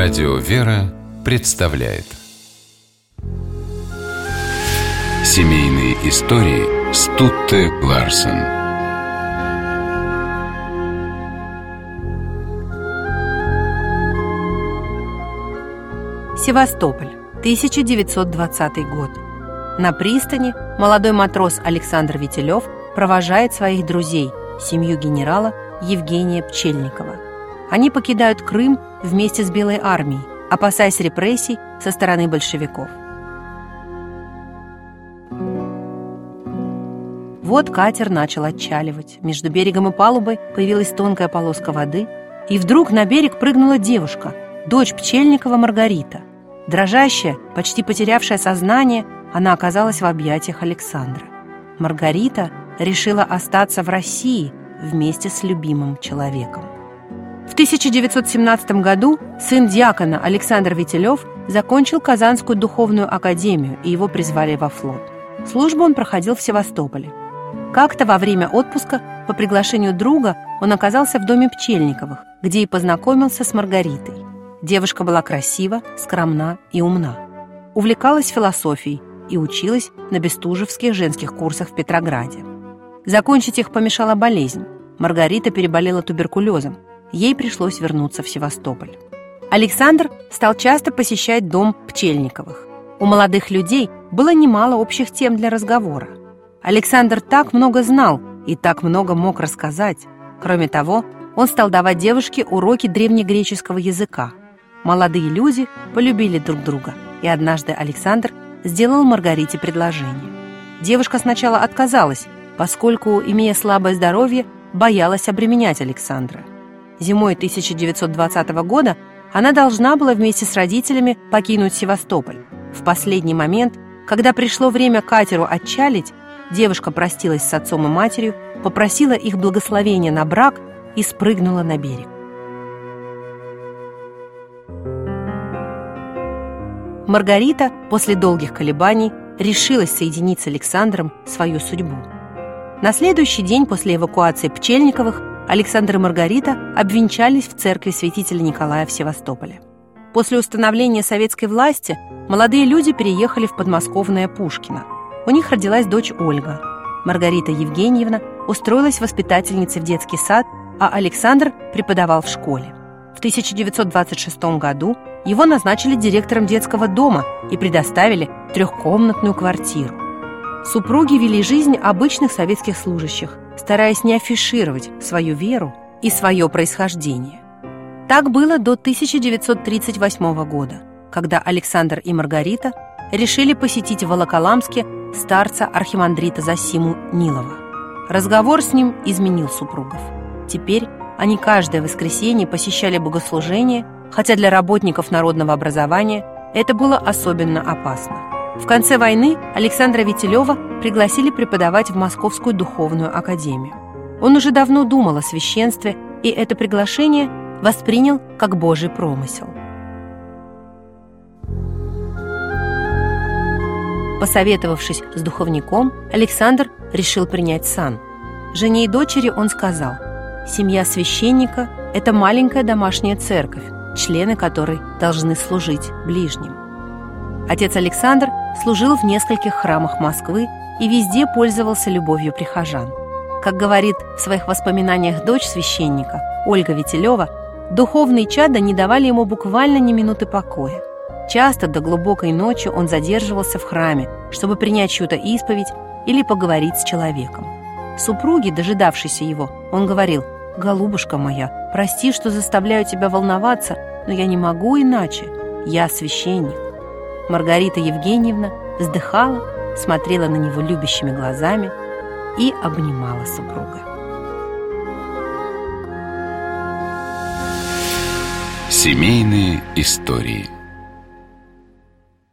Радио «Вера» представляет Семейные истории Стутте Ларсен Севастополь, 1920 год. На пристани молодой матрос Александр Вителев провожает своих друзей, семью генерала Евгения Пчельникова. Они покидают Крым вместе с Белой армией, опасаясь репрессий со стороны большевиков. Вот катер начал отчаливать. Между берегом и палубой появилась тонкая полоска воды, и вдруг на берег прыгнула девушка, дочь Пчельникова Маргарита. Дрожащая, почти потерявшая сознание, она оказалась в объятиях Александра. Маргарита решила остаться в России вместе с любимым человеком. В 1917 году сын диакона Александр Вителев закончил Казанскую духовную академию, и его призвали во флот. Службу он проходил в Севастополе. Как-то во время отпуска по приглашению друга он оказался в доме Пчельниковых, где и познакомился с Маргаритой. Девушка была красива, скромна и умна. Увлекалась философией и училась на бестужевских женских курсах в Петрограде. Закончить их помешала болезнь. Маргарита переболела туберкулезом, ей пришлось вернуться в Севастополь. Александр стал часто посещать дом Пчельниковых. У молодых людей было немало общих тем для разговора. Александр так много знал и так много мог рассказать. Кроме того, он стал давать девушке уроки древнегреческого языка. Молодые люди полюбили друг друга, и однажды Александр сделал Маргарите предложение. Девушка сначала отказалась, поскольку, имея слабое здоровье, боялась обременять Александра. Зимой 1920 года она должна была вместе с родителями покинуть Севастополь. В последний момент, когда пришло время катеру отчалить, девушка простилась с отцом и матерью, попросила их благословения на брак и спрыгнула на берег. Маргарита после долгих колебаний решилась соединить с Александром свою судьбу. На следующий день после эвакуации Пчельниковых Александр и Маргарита обвенчались в церкви святителя Николая в Севастополе. После установления советской власти молодые люди переехали в подмосковное Пушкино. У них родилась дочь Ольга. Маргарита Евгеньевна устроилась воспитательницей в детский сад, а Александр преподавал в школе. В 1926 году его назначили директором детского дома и предоставили трехкомнатную квартиру. Супруги вели жизнь обычных советских служащих – стараясь не афишировать свою веру и свое происхождение. Так было до 1938 года, когда Александр и Маргарита решили посетить в Волоколамске старца архимандрита Засиму Нилова. Разговор с ним изменил супругов. Теперь они каждое воскресенье посещали богослужение, хотя для работников народного образования это было особенно опасно. В конце войны Александра Вителева пригласили преподавать в Московскую духовную академию. Он уже давно думал о священстве, и это приглашение воспринял как Божий промысел. Посоветовавшись с духовником, Александр решил принять сан. Жене и дочери он сказал, «Семья священника – это маленькая домашняя церковь, члены которой должны служить ближним». Отец Александр служил в нескольких храмах Москвы и везде пользовался любовью прихожан. Как говорит в своих воспоминаниях дочь священника, Ольга Вителева, духовные чада не давали ему буквально ни минуты покоя. Часто до глубокой ночи он задерживался в храме, чтобы принять чью-то исповедь или поговорить с человеком. Супруги, дожидавшейся его, он говорил, «Голубушка моя, прости, что заставляю тебя волноваться, но я не могу иначе. Я священник». Маргарита Евгеньевна вздыхала, смотрела на него любящими глазами и обнимала супруга. Семейные истории –